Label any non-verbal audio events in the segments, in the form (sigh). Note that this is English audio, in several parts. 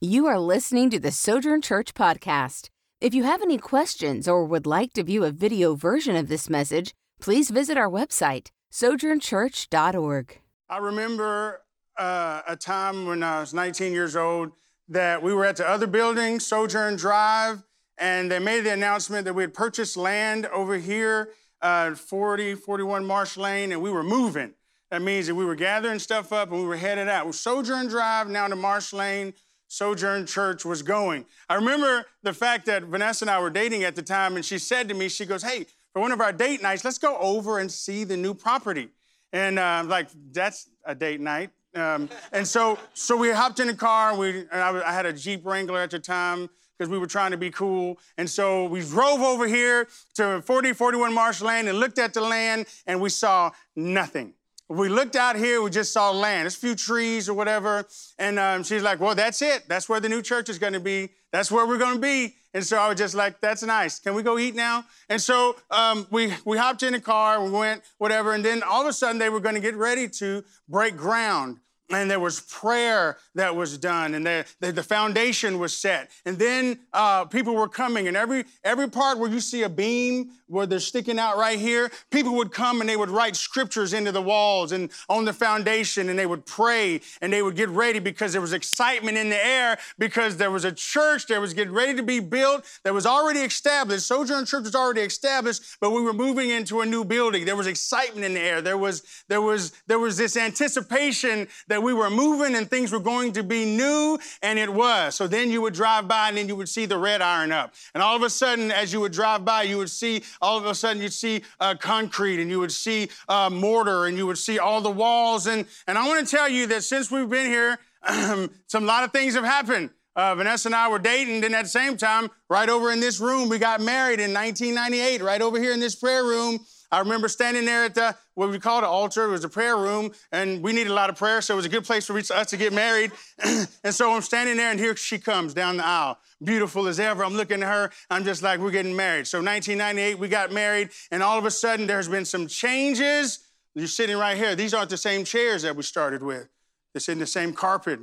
You are listening to the Sojourn Church podcast. If you have any questions or would like to view a video version of this message, please visit our website, sojournchurch.org. I remember uh, a time when I was 19 years old that we were at the other building, Sojourn Drive, and they made the announcement that we had purchased land over here, uh, 40, 41 Marsh Lane, and we were moving. That means that we were gathering stuff up and we were headed out. Well, Sojourn Drive, now to Marsh Lane, Sojourn Church was going. I remember the fact that Vanessa and I were dating at the time, and she said to me, she goes, Hey, for one of our date nights, let's go over and see the new property. And uh, like, that's a date night. Um, and so, so we hopped in the car. And We, I, I had a Jeep Wrangler at the time because we were trying to be cool. And so we drove over here to 4041 Marsh Lane and looked at the land, and we saw nothing. We looked out here, we just saw land. There's a few trees or whatever. And um, she's like, Well, that's it. That's where the new church is going to be. That's where we're going to be. And so I was just like, That's nice. Can we go eat now? And so um, we, we hopped in the car, we went, whatever. And then all of a sudden, they were going to get ready to break ground and there was prayer that was done and the, the, the foundation was set. And then uh, people were coming and every every part where you see a beam where they're sticking out right here people would come and they would write scriptures into the walls and on the foundation and they would pray and they would get ready because there was excitement in the air because there was a church that was getting ready to be built that was already established. Sojourn church was already established but we were moving into a new building. There was excitement in the air. There was there was there was this anticipation that that we were moving and things were going to be new, and it was. So then you would drive by and then you would see the red iron up. And all of a sudden, as you would drive by, you would see, all of a sudden, you'd see uh, concrete and you would see uh, mortar and you would see all the walls. And, and I want to tell you that since we've been here, (clears throat) some lot of things have happened. Uh, Vanessa and I were dating, and at the same time, right over in this room, we got married in 1998, right over here in this prayer room. I remember standing there at the what we called an altar. It was a prayer room, and we needed a lot of prayer, so it was a good place for us to get married. (clears throat) and so I'm standing there, and here she comes down the aisle, beautiful as ever. I'm looking at her. I'm just like, we're getting married. So 1998, we got married, and all of a sudden, there's been some changes. You're sitting right here. These aren't the same chairs that we started with. They're sitting the same carpet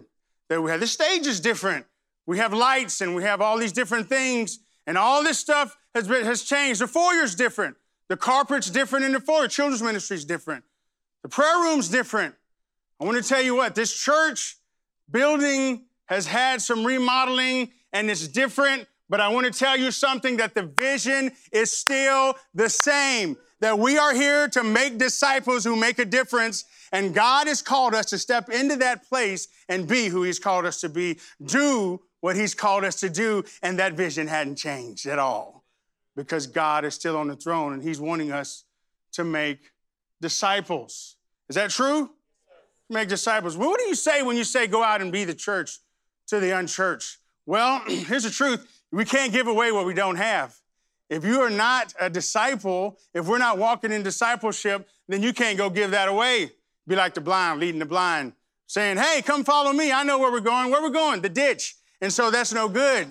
that we had. The stage is different. We have lights, and we have all these different things, and all this stuff has been has changed. The foyer's different. The carpet's different in the foyer. Children's ministry is different. The prayer room's different. I want to tell you what, this church building has had some remodeling and it's different, but I want to tell you something that the vision is still the same. That we are here to make disciples who make a difference, and God has called us to step into that place and be who He's called us to be, do what He's called us to do, and that vision hadn't changed at all because God is still on the throne and He's wanting us to make disciples. Is that true? Make disciples. Well, what do you say when you say go out and be the church to the unchurched? Well, (clears throat) here's the truth we can't give away what we don't have. If you are not a disciple, if we're not walking in discipleship, then you can't go give that away. Be like the blind, leading the blind, saying, Hey, come follow me. I know where we're going. Where we're going? The ditch. And so that's no good.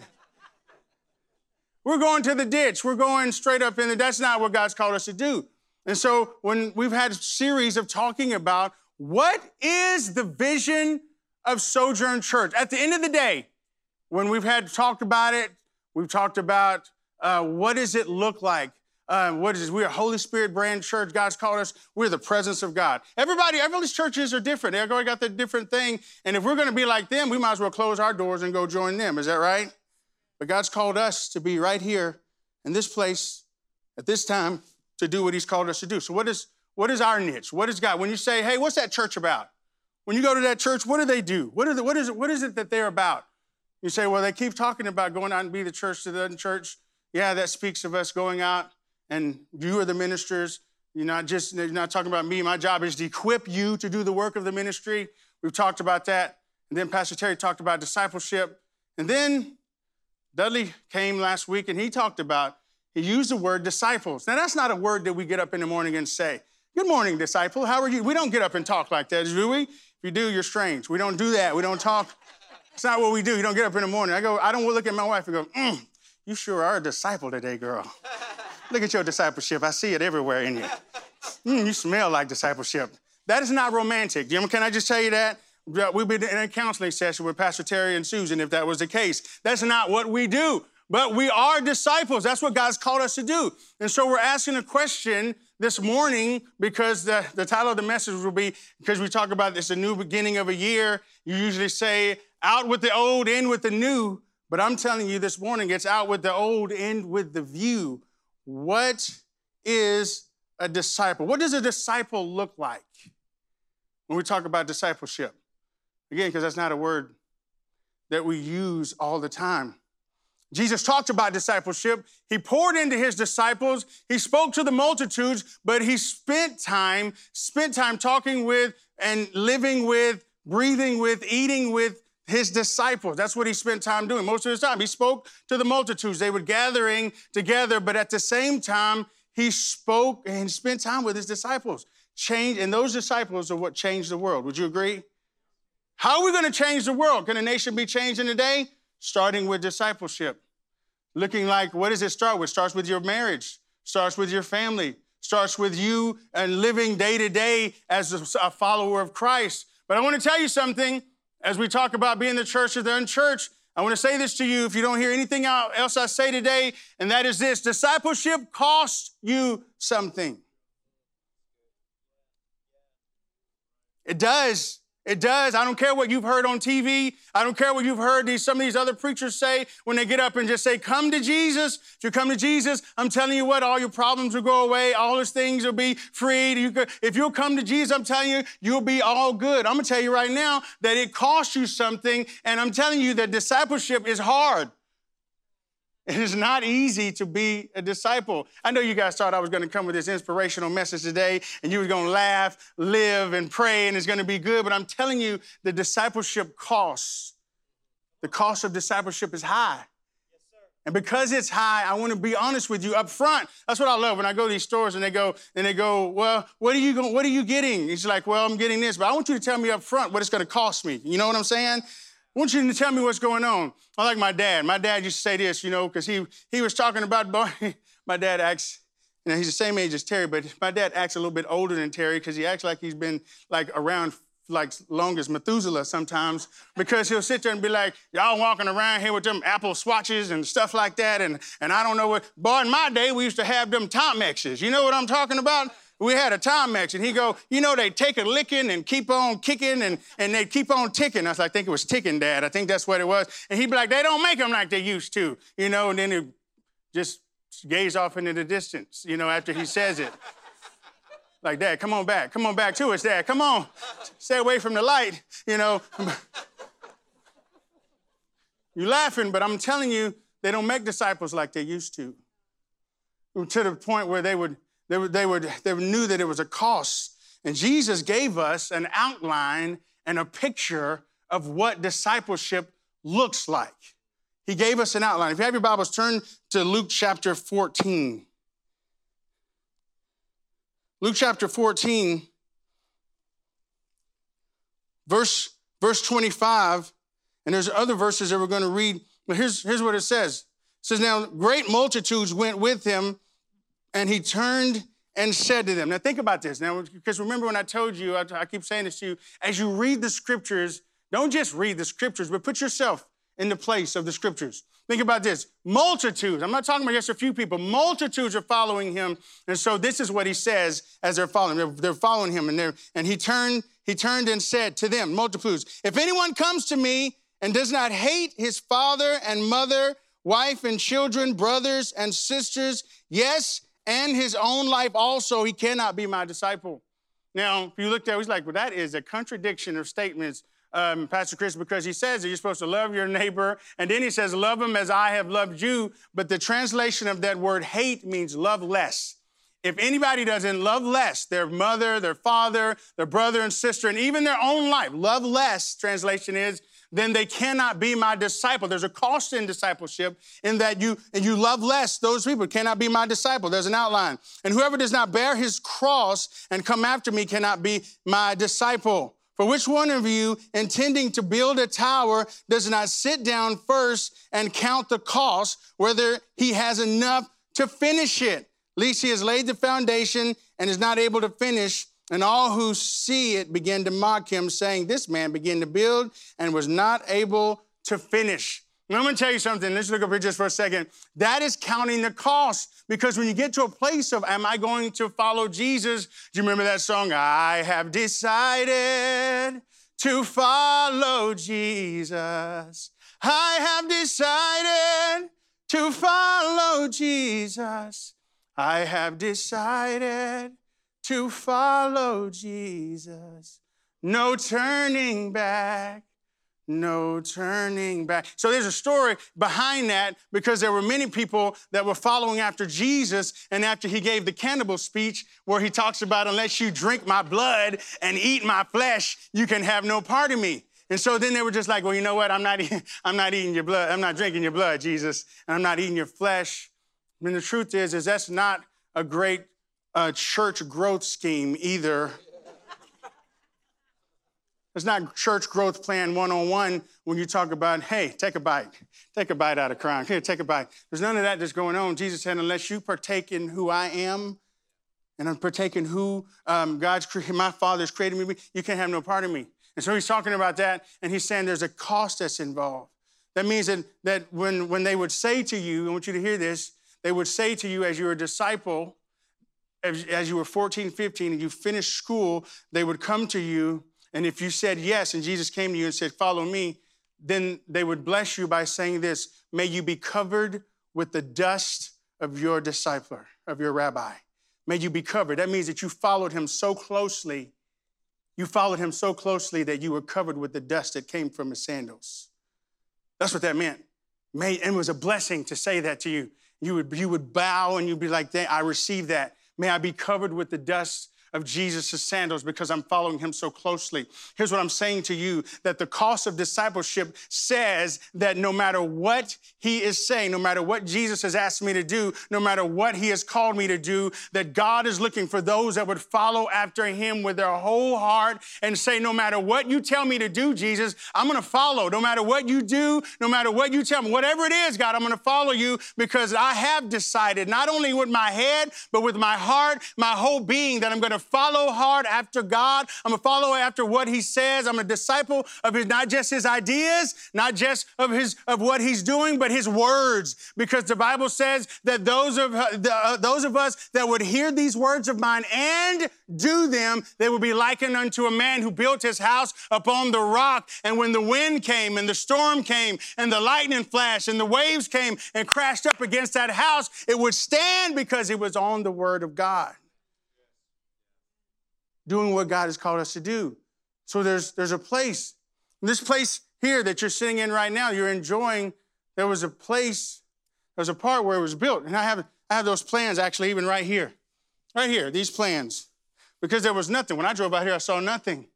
We're going to the ditch. We're going straight up in the. That's not what God's called us to do. And so when we've had a series of talking about what is the vision of Sojourn Church, at the end of the day, when we've had talked about it, we've talked about uh, what does it look like. Uh, what is We're a Holy Spirit brand church. God's called us. We're the presence of God. Everybody, everybody's churches are different. They've got their different thing. And if we're going to be like them, we might as well close our doors and go join them. Is that right? But God's called us to be right here in this place at this time to do what He's called us to do. So, what is, what is our niche? What is God? When you say, hey, what's that church about? When you go to that church, what do they do? What, are the, what, is, it, what is it that they're about? You say, well, they keep talking about going out and be the church to the church. Yeah, that speaks of us going out and you are the ministers. You're not just you're not talking about me. My job is to equip you to do the work of the ministry. We've talked about that. And then Pastor Terry talked about discipleship. And then Dudley came last week and he talked about, he used the word disciples. Now, that's not a word that we get up in the morning and say, Good morning, disciple. How are you? We don't get up and talk like that, do we? If you do, you're strange. We don't do that. We don't talk. It's not what we do. You don't get up in the morning. I go, I don't look at my wife and go, mm, you sure are a disciple today, girl. (laughs) look at your discipleship. I see it everywhere in you. Mm, you smell like discipleship. That is not romantic. Jim. Can I just tell you that? We've been in a counseling session with Pastor Terry and Susan if that was the case. That's not what we do. But we are disciples. That's what God's called us to do. And so we're asking a question this morning because the, the title of the message will be because we talk about this a new beginning of a year. You usually say, out with the old, in with the new. But I'm telling you this morning, it's out with the old, in with the view. What is a disciple? What does a disciple look like when we talk about discipleship? Again, because that's not a word that we use all the time. Jesus talked about discipleship. He poured into his disciples. He spoke to the multitudes, but he spent time, spent time talking with and living with, breathing with, eating with his disciples. That's what he spent time doing most of his time. He spoke to the multitudes. They were gathering together, but at the same time, he spoke and spent time with his disciples. Change, and those disciples are what changed the world. Would you agree? How are we going to change the world? Can a nation be changed in a day? Starting with discipleship. Looking like, what does it start with? Starts with your marriage, starts with your family, starts with you and living day to day as a follower of Christ. But I want to tell you something as we talk about being the church of the unchurched. I want to say this to you if you don't hear anything else I say today, and that is this discipleship costs you something. It does. It does. I don't care what you've heard on TV. I don't care what you've heard these, some of these other preachers say when they get up and just say, Come to Jesus. If you come to Jesus, I'm telling you what, all your problems will go away. All those things will be freed. You could, if you'll come to Jesus, I'm telling you, you'll be all good. I'm going to tell you right now that it costs you something. And I'm telling you that discipleship is hard. It is not easy to be a disciple. I know you guys thought I was going to come with this inspirational message today and you were going to laugh, live, and pray, and it's going to be good, but I'm telling you, the discipleship costs. The cost of discipleship is high. And because it's high, I want to be honest with you up front. That's what I love when I go to these stores and they go, and they go, well, what are you going, what are you getting? He's like, well, I'm getting this, but I want you to tell me up front what it's going to cost me. You know what I'm saying? I want you to tell me what's going on. I like my dad. My dad used to say this, you know, because he, he was talking about, (laughs) my dad acts, you know, he's the same age as Terry, but my dad acts a little bit older than Terry because he acts like he's been like around like long as Methuselah sometimes because he'll sit there and be like, y'all walking around here with them Apple swatches and stuff like that. And, and I don't know what, boy, in my day, we used to have them Timexes. You know what I'm talking about? We had a Timex, and he go, you know, they take a licking and keep on kicking, and, and they keep on ticking. I, was, I think it was ticking, Dad. I think that's what it was. And he'd be like, they don't make them like they used to, you know, and then he just gaze off into the distance, you know, after he says it. like, Dad, come on back. Come on back to us, Dad. Come on. Stay away from the light, you know. (laughs) You're laughing, but I'm telling you, they don't make disciples like they used to. To the point where they would they, were, they, were, they knew that it was a cost. And Jesus gave us an outline and a picture of what discipleship looks like. He gave us an outline. If you have your Bibles, turn to Luke chapter 14. Luke chapter 14, verse, verse 25, and there's other verses that we're going to read, but here's, here's what it says. It says, Now great multitudes went with him and he turned and said to them, Now think about this. Now, because remember when I told you, I, I keep saying this to you, as you read the scriptures, don't just read the scriptures, but put yourself in the place of the scriptures. Think about this multitudes, I'm not talking about just a few people, multitudes are following him. And so this is what he says as they're following. They're, they're following him. And, they're, and he, turned, he turned and said to them, multitudes, if anyone comes to me and does not hate his father and mother, wife and children, brothers and sisters, yes, and his own life also, he cannot be my disciple. Now, if you look there, he's like, well, that is a contradiction of statements, um, Pastor Chris, because he says that you're supposed to love your neighbor, and then he says, love him as I have loved you. But the translation of that word hate means love less. If anybody doesn't love less their mother, their father, their brother and sister, and even their own life, love less, translation is, then they cannot be my disciple. There's a cost in discipleship in that you and you love less those people cannot be my disciple. There's an outline. And whoever does not bear his cross and come after me cannot be my disciple. For which one of you, intending to build a tower, does not sit down first and count the cost, whether he has enough to finish it? Least he has laid the foundation and is not able to finish. And all who see it begin to mock him, saying, This man began to build and was not able to finish. Now, I'm gonna tell you something. Let's look up here just for a second. That is counting the cost because when you get to a place of, Am I going to follow Jesus? Do you remember that song? I have decided to follow Jesus. I have decided to follow Jesus. I have decided to follow Jesus. No turning back. No turning back. So there's a story behind that because there were many people that were following after Jesus. And after he gave the cannibal speech, where he talks about, unless you drink my blood and eat my flesh, you can have no part of me. And so then they were just like, well, you know what? I'm not, eating, (laughs) I'm not eating your blood. I'm not drinking your blood, Jesus. And I'm not eating your flesh. And the truth is, is that's not a great uh, church growth scheme either. It's not church growth plan 101 when you talk about, hey, take a bite. Take a bite out of crime. Here, take a bite. There's none of that that's going on. Jesus said, unless you partake in who I am and I'm partaking who um, God's, my Father's created me, you can't have no part of me. And so he's talking about that, and he's saying there's a cost that's involved. That means that, that when, when they would say to you, I want you to hear this, they would say to you as you're a disciple, as, you were 14, 15, and you finished school, they would come to you and if you said yes and Jesus came to you and said, Follow me, then they would bless you by saying this May you be covered with the dust of your discipler, of your rabbi. May you be covered. That means that you followed him so closely. You followed him so closely that you were covered with the dust that came from his sandals. That's what that meant. May, and it was a blessing to say that to you. You would, you would bow and you'd be like, I receive that. May I be covered with the dust of Jesus' sandals because I'm following him so closely. Here's what I'm saying to you that the cost of discipleship says that no matter what he is saying, no matter what Jesus has asked me to do, no matter what he has called me to do, that God is looking for those that would follow after him with their whole heart and say, no matter what you tell me to do, Jesus, I'm gonna follow. No matter what you do, no matter what you tell me, whatever it is, God, I'm gonna follow you because I have decided, not only with my head, but with my heart, my whole being, that I'm gonna follow hard after God. I'm gonna follow after what He says. I'm a disciple of His, not just His ideas, not just of His of what He's doing, but His words. Because the Bible says that those of uh, those of us that would hear these words of mine and do them, they will be likened unto a man who built his house upon the rock. And when the wind came and the storm came and the lightning flashed and the waves came and crashed up against that house, it would stand because it was on the word of God doing what God has called us to do. So there's, there's a place. this place here that you're sitting in right now, you're enjoying, there was a place, there was a part where it was built. And I have, I have those plans actually even right here. Right here, these plans. Because there was nothing. When I drove out here, I saw nothing.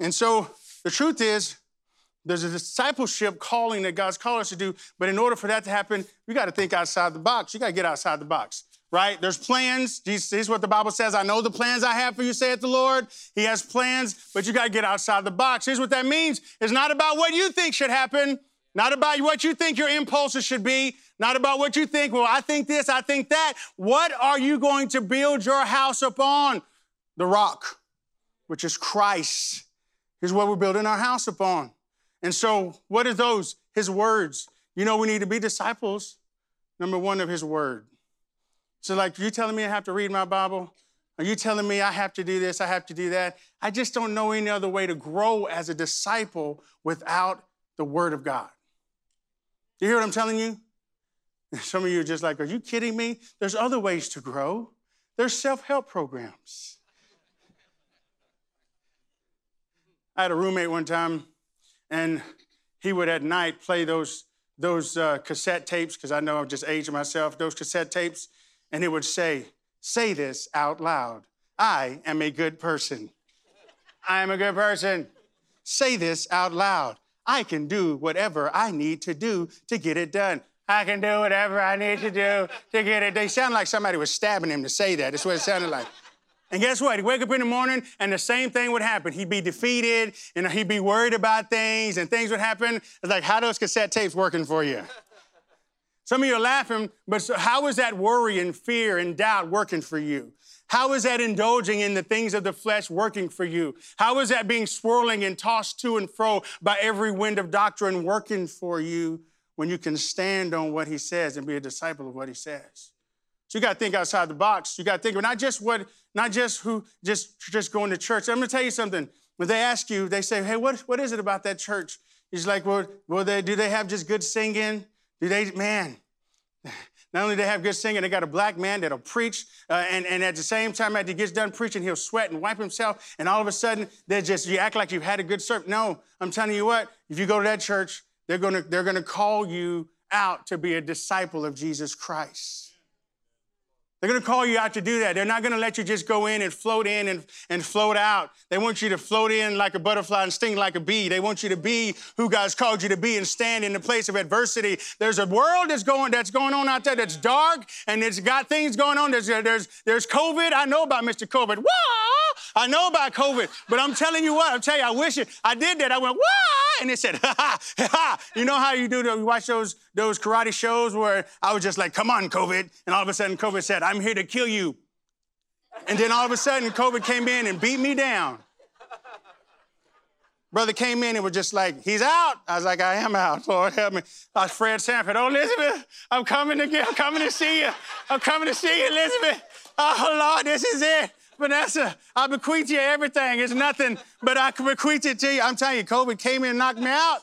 And so the truth is, there's a discipleship calling that God's called us to do, but in order for that to happen, we got to think outside the box. You got to get outside the box right? There's plans. Jesus, this is what the Bible says. I know the plans I have for you, saith the Lord. He has plans, but you got to get outside the box. Here's what that means. It's not about what you think should happen, not about what you think your impulses should be, not about what you think, well, I think this, I think that. What are you going to build your house upon? The rock, which is Christ, is what we're building our house upon. And so, what are those? His words. You know, we need to be disciples. Number one of His word. So, like, you telling me I have to read my Bible? Are you telling me I have to do this, I have to do that? I just don't know any other way to grow as a disciple without the Word of God. You hear what I'm telling you? (laughs) Some of you are just like, are you kidding me? There's other ways to grow. There's self-help programs. I had a roommate one time, and he would at night play those, those uh, cassette tapes, because I know I'm just aging myself, those cassette tapes and it would say, Say this out loud I am a good person. I am a good person. Say this out loud. I can do whatever I need to do to get it done. I can do whatever I need to do to get it. They sound like somebody was stabbing him to say that. That's what it sounded like. And guess what? He'd wake up in the morning and the same thing would happen. He'd be defeated and he'd be worried about things and things would happen. It's like, how those cassette tapes working for you? Some of you are laughing, but how is that worry and fear and doubt working for you? How is that indulging in the things of the flesh working for you? How is that being swirling and tossed to and fro by every wind of doctrine working for you when you can stand on what he says and be a disciple of what he says? So you got to think outside the box. You got to think not just what, not just who, just just going to church. I'm going to tell you something. When they ask you, they say, "Hey, what what is it about that church?" He's like, "Well, well, they do they have just good singing? They, man?" Not only they have good singing, they got a black man that'll preach, uh, and, and at the same time, after he gets done preaching, he'll sweat and wipe himself, and all of a sudden, they're just, you act like you've had a good service. No, I'm telling you what, if you go to that church, they're gonna, they're gonna call you out to be a disciple of Jesus Christ. They're going to call you out to do that. They're not going to let you just go in and float in and, and float out. They want you to float in like a butterfly and sting like a bee. They want you to be who God's called you to be and stand in the place of adversity. There's a world that's going, that's going on out there that's dark and it's got things going on. There's, there's, there's COVID. I know about Mr. COVID. Whoa! (laughs) I know about COVID. But I'm telling you what, I'm telling you, I wish it, I did that. I went, whoa! And it said, (laughs) ha ha, ha. You know how you do, the, you watch those, those karate shows where I was just like, come on, COVID. And all of a sudden, COVID said, I'm here to kill you. And then all of a sudden, COVID came in and beat me down. Brother came in and was just like, he's out. I was like, I am out. Lord help me. I was Fred Sanford. Oh, Elizabeth, I'm coming to get, I'm coming to see you. I'm coming to see you, Elizabeth. Oh, Lord, this is it. Vanessa, I bequeath you everything. It's nothing, but I can bequeath it to you. I'm telling you, COVID came in and knocked me out.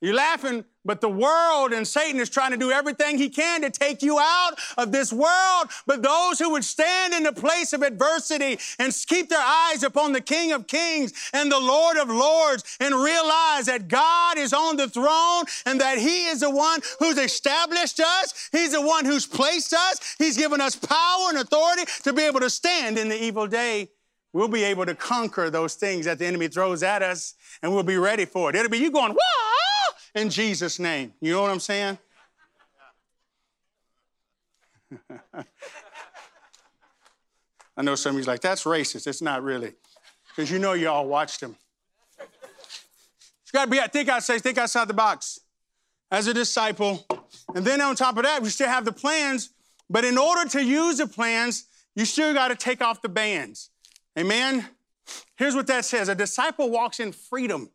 You're laughing, but the world and Satan is trying to do everything he can to take you out of this world. But those who would stand in the place of adversity and keep their eyes upon the King of Kings and the Lord of Lords and realize that God is on the throne and that he is the one who's established us. He's the one who's placed us. He's given us power and authority to be able to stand in the evil day. We'll be able to conquer those things that the enemy throws at us and we'll be ready for it. It'll be you going, what? In Jesus' name. You know what I'm saying? (laughs) I know some of you's like, that's racist. It's not really. Because you know you all watched him. You gotta be, think outside, think outside the box as a disciple. And then on top of that, we still have the plans, but in order to use the plans, you still gotta take off the bands. Amen? Here's what that says a disciple walks in freedom.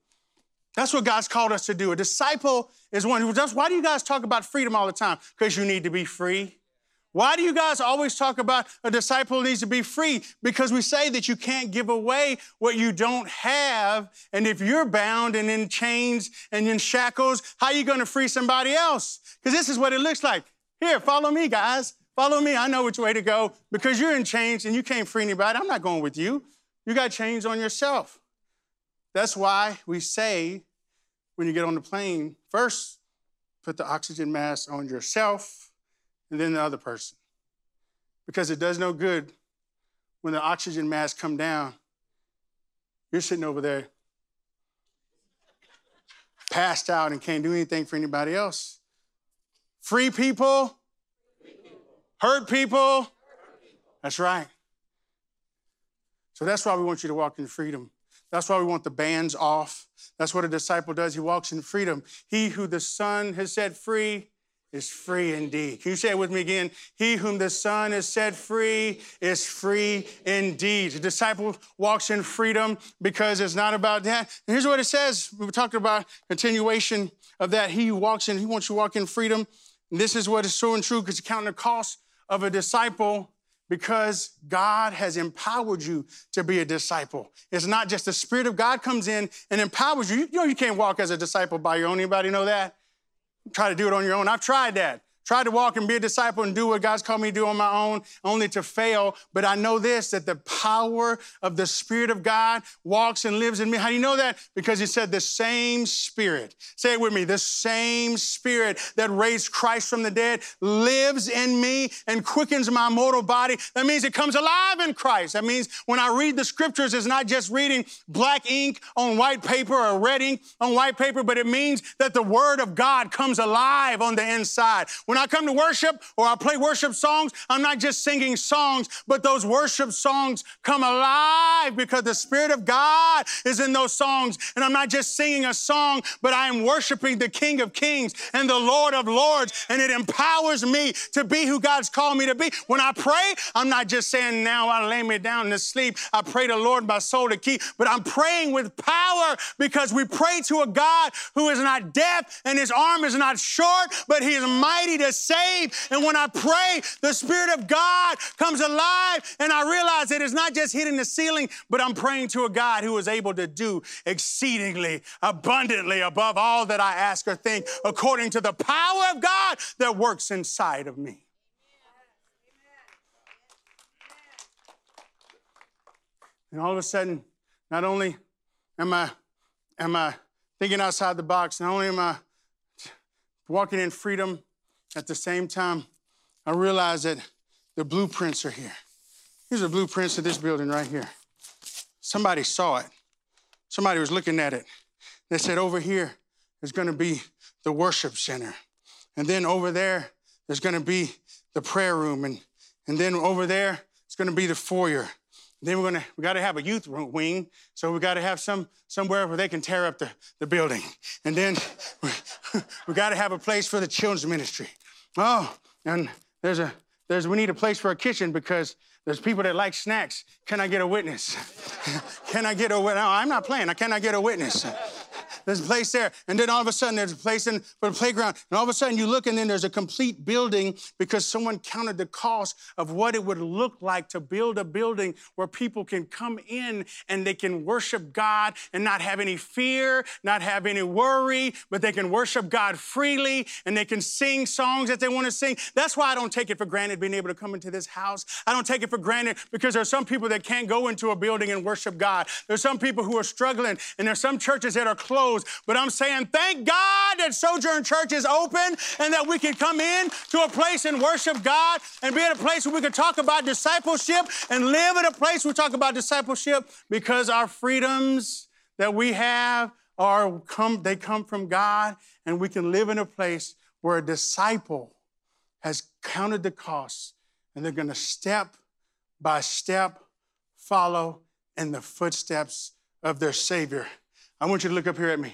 That's what God's called us to do. A disciple is one who does. Why do you guys talk about freedom all the time? Because you need to be free. Why do you guys always talk about a disciple needs to be free? Because we say that you can't give away what you don't have. And if you're bound and in chains and in shackles, how are you going to free somebody else? Because this is what it looks like. Here, follow me, guys. Follow me. I know which way to go. Because you're in chains and you can't free anybody. I'm not going with you. You got chains on yourself. That's why we say when you get on the plane, first put the oxygen mask on yourself and then the other person. Because it does no good when the oxygen mask come down. You're sitting over there passed out and can't do anything for anybody else. Free people, hurt people. That's right. So that's why we want you to walk in freedom. That's why we want the bands off. That's what a disciple does. He walks in freedom. He who the Son has set free is free indeed. Can you say it with me again? He whom the Son has set free is free indeed. The disciple walks in freedom because it's not about that. And here's what it says. We were talking about continuation of that. He who walks in, he wants you to walk in freedom. And this is what is so and true because you're counting the cost of a disciple because God has empowered you to be a disciple. It's not just the Spirit of God comes in and empowers you. You know you can't walk as a disciple by your own. Anybody know that? Try to do it on your own. I've tried that tried to walk and be a disciple and do what God's called me to do on my own, only to fail. But I know this that the power of the Spirit of God walks and lives in me. How do you know that? Because He said, the same Spirit, say it with me, the same Spirit that raised Christ from the dead lives in me and quickens my mortal body. That means it comes alive in Christ. That means when I read the scriptures, it's not just reading black ink on white paper or red ink on white paper, but it means that the Word of God comes alive on the inside. When when I come to worship or I play worship songs, I'm not just singing songs, but those worship songs come alive because the Spirit of God is in those songs. And I'm not just singing a song, but I am worshiping the King of Kings and the Lord of Lords. And it empowers me to be who God's called me to be. When I pray, I'm not just saying, now I lay me down to sleep. I pray the Lord my soul to keep, but I'm praying with power because we pray to a God who is not deaf and his arm is not short, but he is mighty to save. And when I pray, the Spirit of God comes alive and I realize that it's not just hitting the ceiling, but I'm praying to a God who is able to do exceedingly abundantly above all that I ask or think according to the power of God that works inside of me. And all of a sudden, not only am I, am I thinking outside the box, not only am I walking in freedom, at the same time, I realized that the blueprints are here. Here's the blueprints of this building right here. Somebody saw it. Somebody was looking at it. They said, over here is going to be the worship center. And then over there, there's going to be the prayer room. And, and then over there, it's going to be the foyer. Then we're gonna we gotta have a youth wing, so we gotta have some somewhere where they can tear up the, the building. And then we, (laughs) we gotta have a place for the children's ministry. Oh, and there's a there's we need a place for a kitchen because there's people that like snacks. Can I get a witness? (laughs) Can I get a witness? No, I'm not playing. I cannot get a witness. There's a place there. And then all of a sudden, there's a place in for the playground. And all of a sudden, you look, and then there's a complete building because someone counted the cost of what it would look like to build a building where people can come in and they can worship God and not have any fear, not have any worry, but they can worship God freely and they can sing songs that they want to sing. That's why I don't take it for granted being able to come into this house. I don't take it for granted because there are some people that can't go into a building and worship God. There's some people who are struggling, and there's some churches that are closed closed. But I'm saying, thank God that Sojourn Church is open and that we can come in to a place and worship God and be at a place where we can talk about discipleship and live in a place where we talk about discipleship because our freedoms that we have are come, they come from God, and we can live in a place where a disciple has counted the costs and they're going to step by step follow in the footsteps of their Savior. I want you to look up here at me.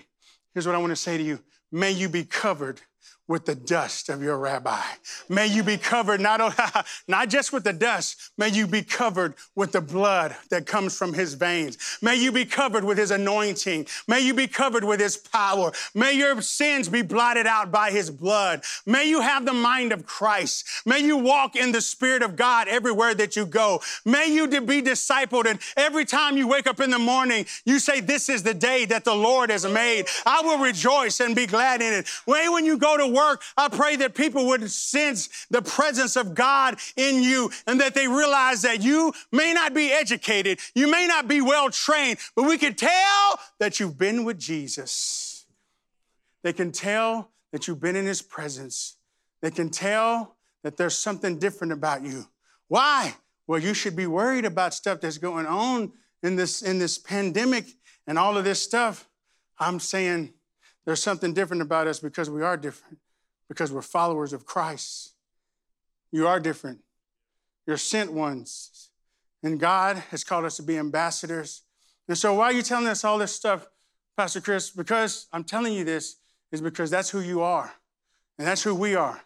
Here's what I want to say to you. May you be covered with the dust of your rabbi. May you be covered not, (laughs) not just with the dust, may you be covered with the blood that comes from his veins. May you be covered with his anointing. May you be covered with his power. May your sins be blotted out by his blood. May you have the mind of Christ. May you walk in the Spirit of God everywhere that you go. May you be discipled, and every time you wake up in the morning, you say, This is the day that the Lord has made. I will rejoice and be glad in it. Way when you go to work, I pray that people would sense the presence of God in you and that they realize that you may not be educated, you may not be well trained, but we can tell that you've been with Jesus. They can tell that you've been in his presence. They can tell that there's something different about you. Why? Well, you should be worried about stuff that's going on in this, in this pandemic and all of this stuff. I'm saying there's something different about us because we are different because we're followers of Christ. You are different. You're sent ones. And God has called us to be ambassadors. And so, why are you telling us all this stuff, Pastor Chris? Because I'm telling you this is because that's who you are. And that's who we are.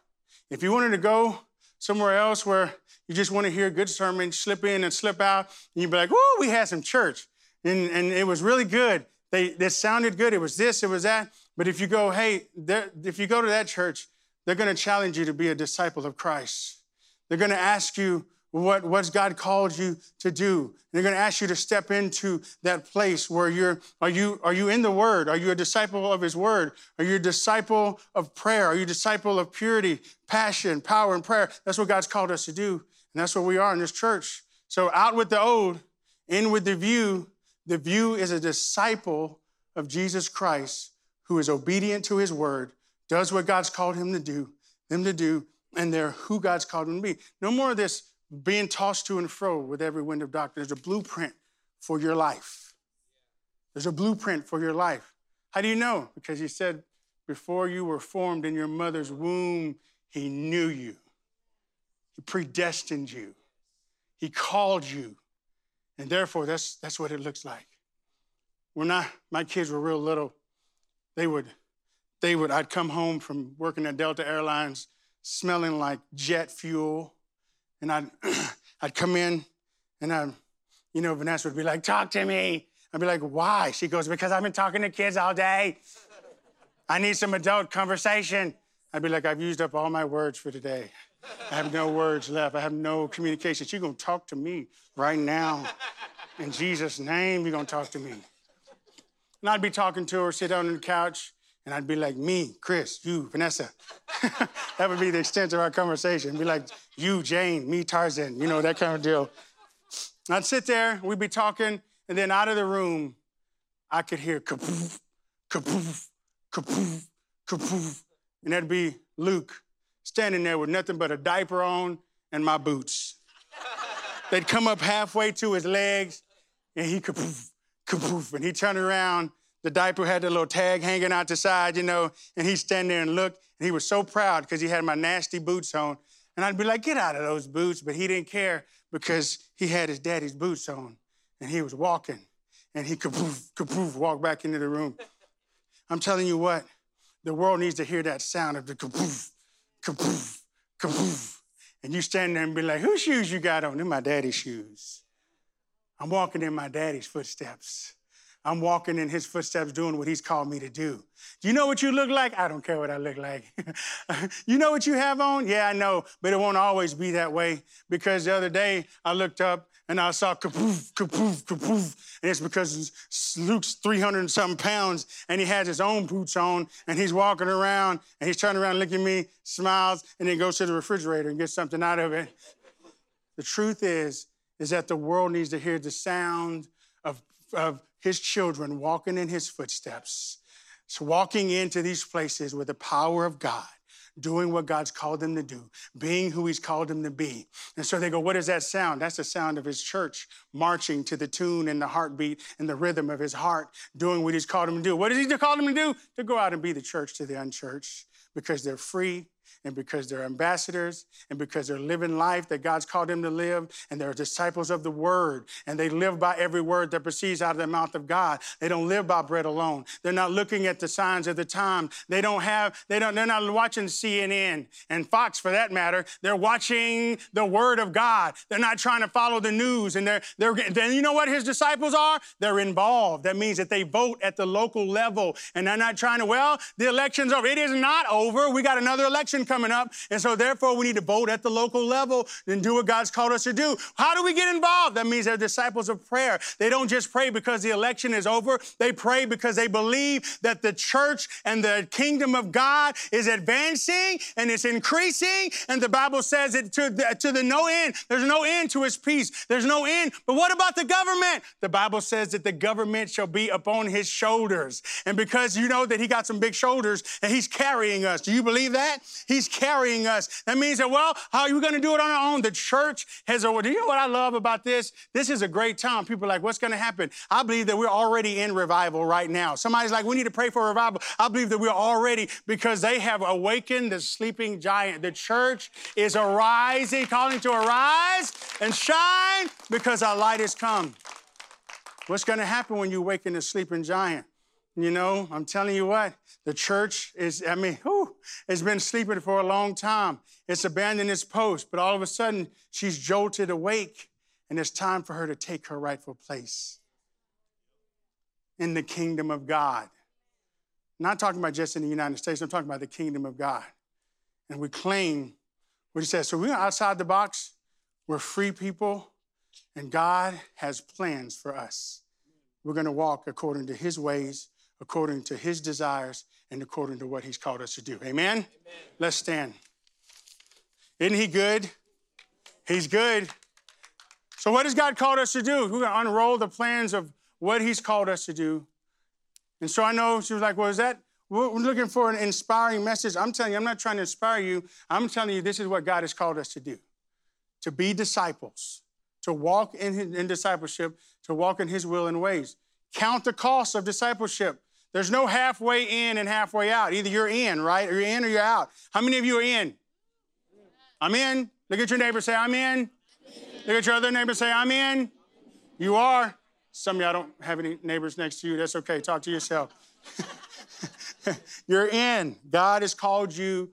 If you wanted to go somewhere else where you just want to hear a good sermon, slip in and slip out, and you'd be like, "Whoa, we had some church. And, and it was really good. They, they sounded good. It was this, it was that. But if you go, hey, if you go to that church, they're going to challenge you to be a disciple of Christ. They're going to ask you, what, what's God called you to do? they're going to ask you to step into that place where you're, are you, are you in the Word? Are you a disciple of His Word? Are you a disciple of prayer? Are you a disciple of purity, passion, power, and prayer? That's what God's called us to do. And that's what we are in this church. So out with the old, in with the view. The view is a disciple of Jesus Christ who is obedient to His Word does what God's called him to do, them to do, and they're who God's called them to be. No more of this being tossed to and fro with every wind of doctrine. There's a blueprint for your life. There's a blueprint for your life. How do you know? Because he said, before you were formed in your mother's womb, He knew you. He predestined you. He called you. And therefore, that's, that's what it looks like. When I, my kids were real little, they would, they would, I'd come home from working at Delta Airlines smelling like jet fuel. And I'd, (clears throat) I'd come in and I, you know, Vanessa would be like, talk to me. I'd be like, why? She goes, because I've been talking to kids all day. I need some adult conversation. I'd be like, I've used up all my words for today. I have no words left. I have no communication. You're going to talk to me right now. In Jesus' name, you're going to talk to me. And I'd be talking to her, sit down on the couch, and I'd be like, me, Chris, you, Vanessa. (laughs) that would be the extent of our conversation. Be like, you, Jane, me, Tarzan, you know, that kind of deal. And I'd sit there, we'd be talking, and then out of the room, I could hear kapoof, kapoof, kapoof, kapoof. And that'd be Luke standing there with nothing but a diaper on and my boots. They'd come up halfway to his legs, and he kapoof, and he turned around. The diaper had the little tag hanging out the side, you know, and he'd stand there and look, and he was so proud because he had my nasty boots on. And I'd be like, get out of those boots, but he didn't care because he had his daddy's boots on, and he was walking, and he kapoof, kapoof, walked back into the room. I'm telling you what, the world needs to hear that sound of the kapoof, kapoof, kapoof. And you stand there and be like, whose shoes you got on? They're my daddy's shoes. I'm walking in my daddy's footsteps. I'm walking in his footsteps doing what he's called me to do. Do you know what you look like? I don't care what I look like. (laughs) you know what you have on? Yeah, I know, but it won't always be that way because the other day I looked up and I saw kapoof, kapoof, kapoof. And it's because Luke's 300 and something pounds and he has his own boots on and he's walking around and he's turning around, looking at me, smiles, and then goes to the refrigerator and gets something out of it. The truth is, is that the world needs to hear the sound of, of his children walking in his footsteps. So walking into these places with the power of God, doing what God's called them to do, being who he's called them to be. And so they go, what does that sound? That's the sound of his church marching to the tune and the heartbeat and the rhythm of his heart, doing what he's called them to do. What does he call them to do? To go out and be the church to the unchurched because they're free and because they're ambassadors and because they're living life that God's called them to live and they're disciples of the word and they live by every word that proceeds out of the mouth of God. They don't live by bread alone. They're not looking at the signs of the time. They don't have, they don't, they're not watching CNN and Fox for that matter. They're watching the word of God. They're not trying to follow the news and they're, they're, then you know what his disciples are? They're involved. That means that they vote at the local level and they're not trying to, well, the election's over. It is not over. We got another election coming up. And so, therefore, we need to vote at the local level and do what God's called us to do. How do we get involved? That means they're disciples of prayer. They don't just pray because the election is over, they pray because they believe that the church and the kingdom of God is advancing and it's increasing. And the Bible says it to the, to the no end. There's no end to his peace, there's no end. But what about the government? The Bible says that the government shall be upon his shoulders. And because you know that he got some big shoulders and he's carrying us, do you believe that? He's carrying us. That means that, well, how are you going to do it on our own? The church has a, do you know what I love about this? This is a great time. People are like, what's going to happen? I believe that we're already in revival right now. Somebody's like, we need to pray for revival. I believe that we're already, because they have awakened the sleeping giant. The church is arising, calling to arise and shine because our light has come. What's going to happen when you awaken the sleeping giant? You know, I'm telling you what, the church is, I mean, whew, has been sleeping for a long time. It's abandoned its post, but all of a sudden she's jolted awake, and it's time for her to take her rightful place in the kingdom of God. I'm not talking about just in the United States, I'm talking about the kingdom of God. And we claim what he says. So we're outside the box, we're free people, and God has plans for us. We're going to walk according to his ways according to his desires and according to what he's called us to do. Amen? Amen. Let's stand. Isn't he good? He's good. So, what has God called us to do? We're going to unroll the plans of what he's called us to do. And so I know she was like, well, is that, we're looking for an inspiring message. I'm telling you, I'm not trying to inspire you. I'm telling you, this is what God has called us to do to be disciples, to walk in, his, in discipleship, to walk in his will and ways. Count the cost of discipleship. There's no halfway in and halfway out. Either you're in, right? Or you're in or you're out. How many of you are in? I'm in. Look at your neighbor, say, I'm in. Look at your other neighbor, say, I'm in. You are. Some of y'all don't have any neighbors next to you. That's okay. Talk to yourself. (laughs) You're in. God has called you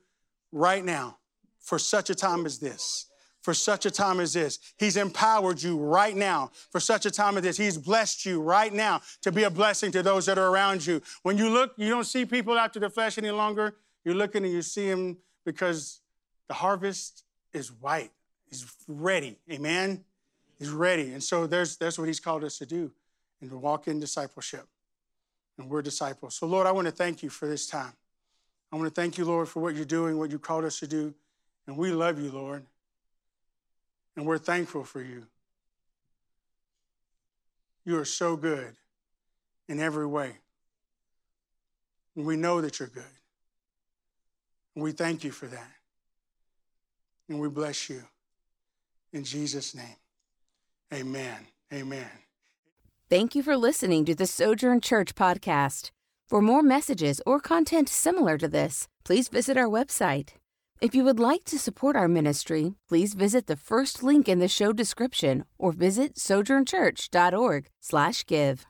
right now for such a time as this. For such a time as this. He's empowered you right now for such a time as this. He's blessed you right now to be a blessing to those that are around you. When you look, you don't see people after the flesh any longer. You're looking and you see them because the harvest is white. He's ready. Amen. He's ready. And so there's that's what he's called us to do and to walk in discipleship. And we're disciples. So Lord, I want to thank you for this time. I want to thank you, Lord, for what you're doing, what you called us to do. And we love you, Lord. And we're thankful for you. You are so good in every way. And we know that you're good. And we thank you for that. And we bless you. In Jesus' name, amen. Amen. Thank you for listening to the Sojourn Church podcast. For more messages or content similar to this, please visit our website. If you would like to support our ministry, please visit the first link in the show description or visit sojournchurch.org/give.